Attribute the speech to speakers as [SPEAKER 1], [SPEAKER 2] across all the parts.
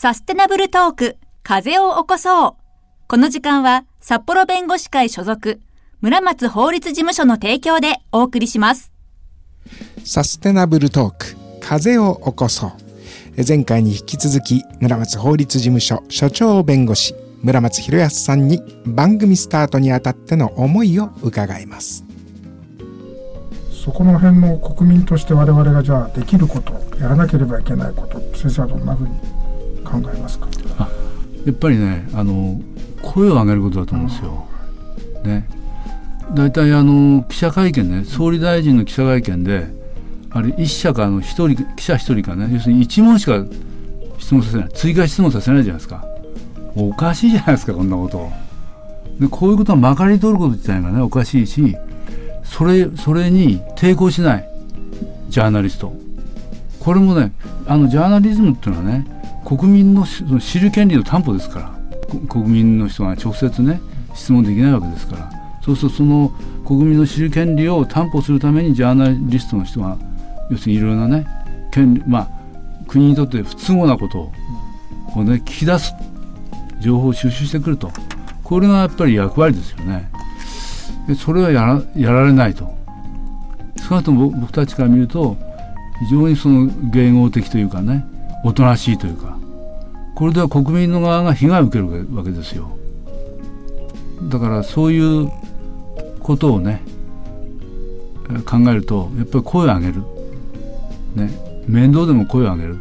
[SPEAKER 1] サステナブルトーク、風を起こそう。この時間は、札幌弁護士会所属、村松法律事務所の提供でお送りします。
[SPEAKER 2] サステナブルトーク風を起こそうえ前回に引き続き村松法律事務所所長弁護士村松博康さんに番組スタートにあたっての思いを伺います
[SPEAKER 3] そこの辺の国民として我々がじゃあできることやらなければいけないこと先生はどんなふうに？考えますか？
[SPEAKER 4] やっぱりねあの声を上げることだと思うんですよ。ね、大体あの記者会見ね総理大臣の記者会見であれ一社かあの一人記者一人かね要するに一問しか質問させない追加質問させないじゃないですか。おかしいじゃないですかこんなこと。でこういうことはまかり通ること自体がねおかしいしそれそれに抵抗しないジャーナリスト。これもねあのジャーナリズムっていうのはね国民のその知る権利の担保ですから国民の人が直接ね質問できないわけですから。そうするとその国民の知る権利を担保するためにジャーナリストの人が要するにいろいろなね権利まあ国にとって不都合なことをね聞き出す情報を収集してくると。これがやっぱり役割ですよね。でそれはやらやられないと。少なくとも僕僕たちから見ると非常にその迎合的というかねおとなしいというかこれでは国民の側が被害を受けるわけですよ。だからそういうことをねえー考えるとやっぱり声を上げる、ね、面倒でも声を上げる。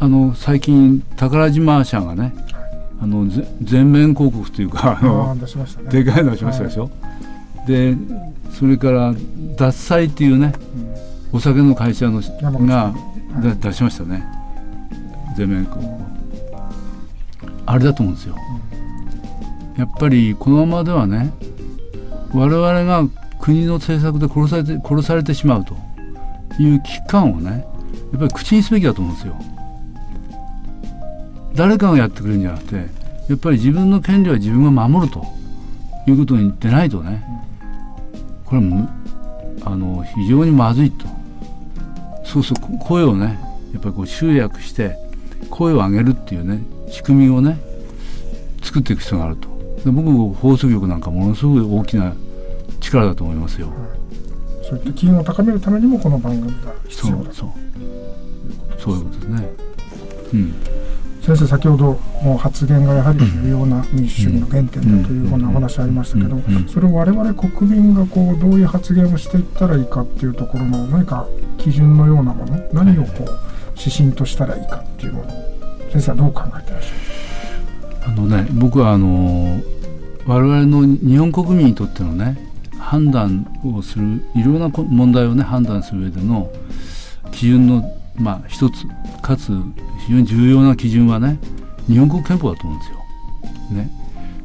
[SPEAKER 4] あの最近宝島社がねあのぜ全面広告というかあ
[SPEAKER 3] あ
[SPEAKER 4] のでかいの出しましたでしょ、でそれから獺祭っていうねお酒の会社のが出しましたね。全面広告あれだと思うんですよ。やっぱりこのままではね我々が国の政策で殺されて殺されてしまうという危機感をねやっぱり口にすべきだと思うんですよ。誰かがやってくれるんじゃなくてやっぱり自分の権利は自分が守るということに出ないとねこれはあの非常にまずいと。そうそう声をねやっぱりこう集約して声を上げるっていうね仕組みをね作っていく必要があると。で僕放送局なんかものすごい大きな力だと思いますよ。
[SPEAKER 3] そういった機運を高めるためにもこの番組が必要だ。と
[SPEAKER 4] そうそう。そういうことですね。うん。
[SPEAKER 3] 先生先ほどもう発言がやはり重要な民主主義の原点だというようなお話ありましたけどそれを我々国民がこうどういう発言をしていったらいいかっていうところの何か基準のようなもの何をこう指針としたらいいかっていうの。を先生はどう考えてらっしゃ
[SPEAKER 4] あのね僕はあの我々の日本国民にとってのね判断をするいろいろな問題をね判断する上での基準のまあ一つかつ非常に重要な基準はね日本国憲法だと思うんですよ。ね、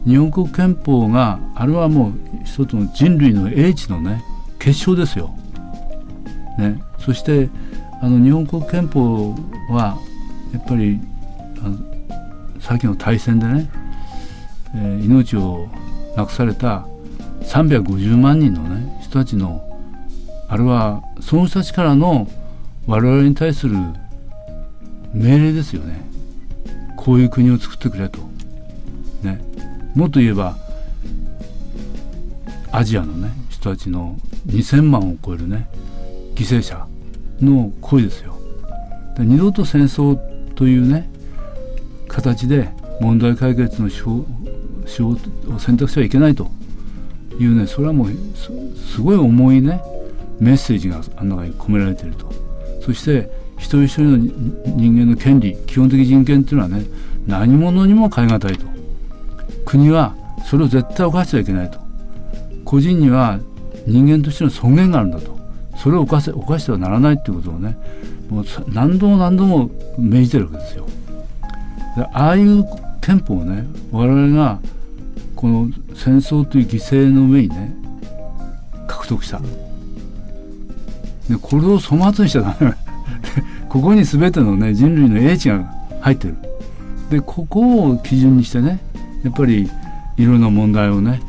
[SPEAKER 4] 日本国憲法があれはもう一つの人類の英知のね結晶ですよ。ね、そしてあの日本国憲法はやっぱり先の大戦でね、えー命をなくされた350万人のね人たちのあれはその人たちからの我々に対する命令ですよね。こういう国を作ってくれと、ね、もっと言えばアジアのね人たちの2,000万を超えるね犠牲者の声ですよ。で二度と戦争というね形で問題解決の手法を選択してはいけないと。いうねそれはもうすごい重いねメッセージがあの中に込められていると。そして一人一人の人間の権利基本的人権っていうのはね何者にも代え難いと。国はそれを絶対犯してはいけないと。個人には人間としての尊厳があるんだと。それを犯せ犯してはならないっていうことをねもう何度も何度も命じてるわけですよ。ああいう憲法をね我々がこの戦争という犠牲の上にね獲得した。でこれを粗末にしちゃダメ。ここに全てのね人類の英知が入ってる。でここを基準にしてねやっぱりいろんな問題をね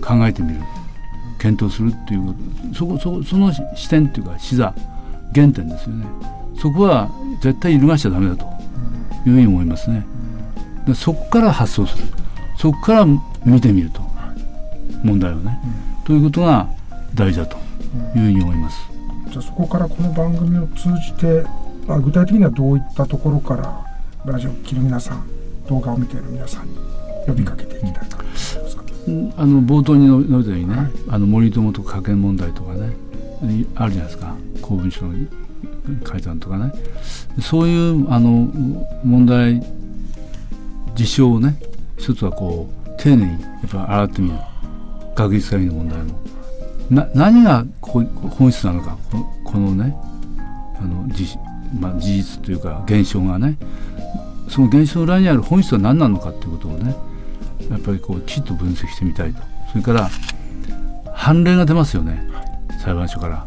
[SPEAKER 4] 考えてみる。検討するっていうこと。そこそその視点っていうか視座原点ですよね。そこは絶対揺るがしちゃダメだと。いうふうに思いますね。でそこから発想する。そこから見てみると。問題をね、ということが大事だというふうに思います。
[SPEAKER 3] じゃあそこからこの番組を通じて、まあ、具体的にはどういったところからラジオを聴る皆さん動画を見ている皆さんに呼びかけていきたいかと思いますか、
[SPEAKER 4] あの冒頭に述べたようにね、
[SPEAKER 3] はい。
[SPEAKER 4] あの森友とか加減問題とかね。いあるじゃないですか。公文書の改ざんとかね。そういうあの問題事象をね一つはこう丁寧にやっぱ洗ってみる。学術会議の問題も。な何がこ本質なのか。このねあの事,、まあ、事実というか現象がね。その現象の裏にある本質は何なのかっていうことをねやっぱりこうきちっと分析してみたいと。それから判例が出ますよね。裁判所から。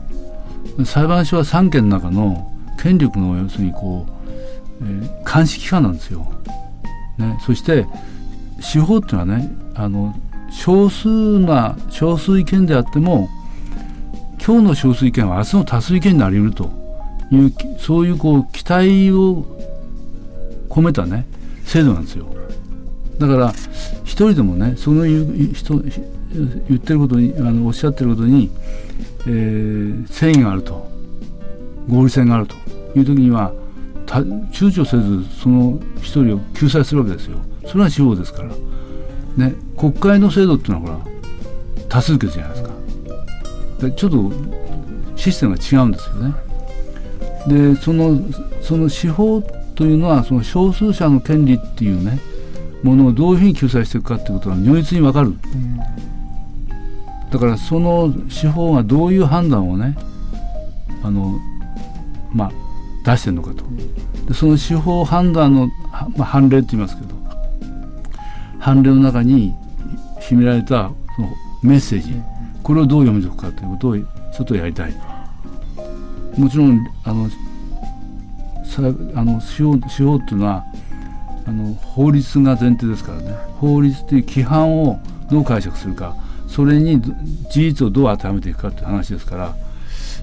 [SPEAKER 4] 裁判所は三権の中の権力の要するにこう、えー監視機関なんですよ、ね、そして司法っていうのはねあの少数な少数意見であっても今日の少数意見は明日の多数意見になり得るというそういうこう期待を込めたね制度なんですよ。だから一人でもねその言う人言ってることにあのおっしゃってることに、えー正義があると。合理性があると。いう時にはた躊躇せずその一人を救済するわけですよ。それは司法ですから。ね国会の制度っていうのはほら多数決じゃないですか。でちょっとシステムが違うんですよね。でそのその司法というのはその少数者の権利っていうねものをどういうふうに救済していくかっていうことが如実に分かる。
[SPEAKER 3] うん。
[SPEAKER 4] だからその司法がどういう判断をねあのまあ出してるのかと。でその司法判断の、はまあ、判例って言いますけど判例の中に秘められたそのメッセージこれをどう読み解くかということをちょっとやりたいもちろんあのさあの司法司法っていうのはあの法律が前提ですからね。法律という規範をどう解釈するかそれに事実をどう当てはめていくかっていう話ですから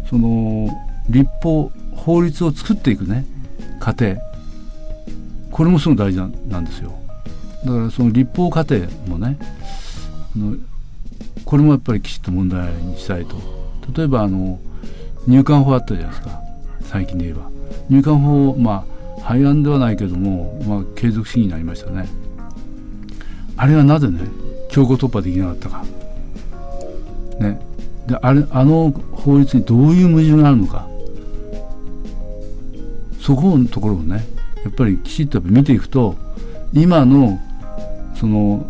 [SPEAKER 4] その立法法律を作っていくね過程。これもすごく大事なんですよ。だからその立法過程もねこれもやっぱりきちっと問題にしたいと。例えばあの入管法あったじゃないですか。最近で言えば。入管法まあ廃案ではないけども、まあ、継続審議になりましたね。あれはなぜね強行突破できなかったか。ねであれあの法律にどういう矛盾があるのかそこのところをねやっぱりきちっと見ていくと今のその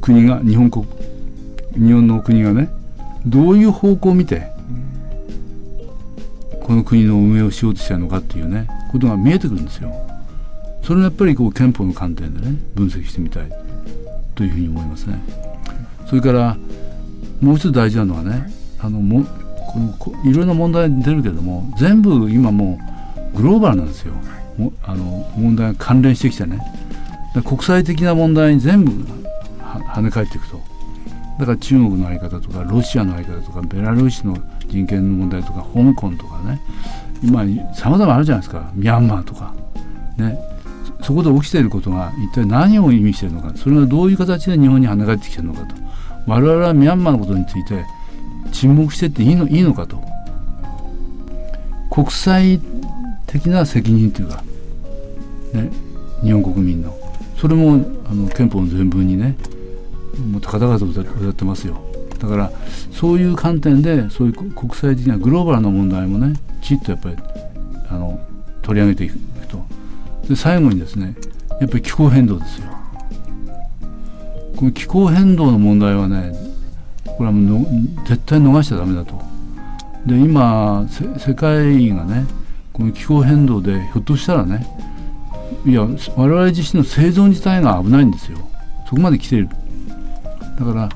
[SPEAKER 4] 国が日本国日本の国がねどういう方向を見てこの国の運営をしようとしてるのかっていうねことが見えてくるんですよ。それをやっぱりこう憲法の観点でね分析してみたいというふうに思いますね。それからもう一つ大事なのはねあのもこのこいろんな問題出るけども全部今もうグローバルなんですよ。もあの問題が関連してきてね。国際的な問題に全部は跳ね返っていくと。だから中国の在り方とかロシアの在り方とかベラルーシの人権の問題とか香港とかね。今さまざまあるじゃないですか。ミャンマーとか。ね。そそこで起きていることが一体何を意味しているのか。それがどういう形で日本に跳ね返ってきているのかと。我々はミャンマーのことについて沈黙してっていいのいいのかと。国際的な責任というか、ね、日本国民の。それもあの憲法の全文にねもう高々と歌歌ってますよ。だからそういう観点でそういう国際的なグローバルな問題もねきちっとやっぱりあの取り上げていくと。で最後にですねやっぱり気候変動ですよ。この気候変動の問題はねこれはもう絶対逃しちゃダメだと。で今世界がねこの気候変動でひょっとしたらねいや我々自身の生存自体が危ないんですよ。そこまで来ている。だから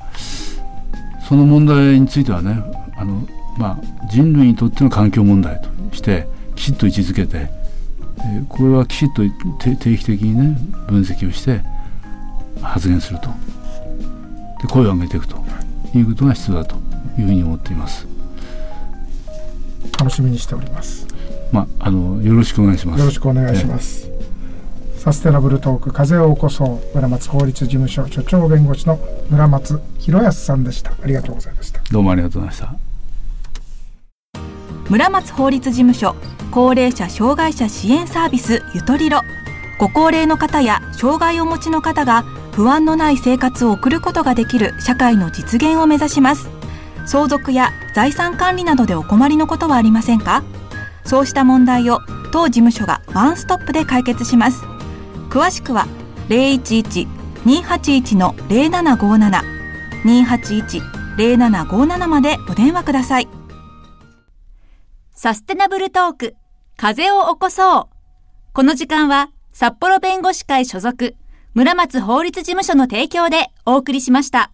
[SPEAKER 4] その問題についてはねあの、まあ、人類にとっての環境問題としてきちっと位置づけて、えこれはきちっと定期的にね分析をして発言すると。で声を上げていくということが必要だというふうに思っています。
[SPEAKER 3] 楽しみにしております。
[SPEAKER 4] まあ、あのよろしくお願いします。
[SPEAKER 3] よろしくお願いします。サステナブルトーク風を起こそう村松法律事務所所長弁護士の村松博康さんでしたありがとうございました
[SPEAKER 4] どうもありがとうございました
[SPEAKER 1] 村松法律事務所高齢者障害者支援サービスゆとりろご高齢の方や障害をお持ちの方が不安のない生活を送ることができる社会の実現を目指します。相続や財産管理などでお困りのことはありませんか？そうした問題を当事務所がワンストップで解決します。詳しくは011-281-0757 281-0757までお電話ください。サステナブルトーク風を起こそう。この時間は札幌弁護士会所属村松法律事務所の提供でお送りしました。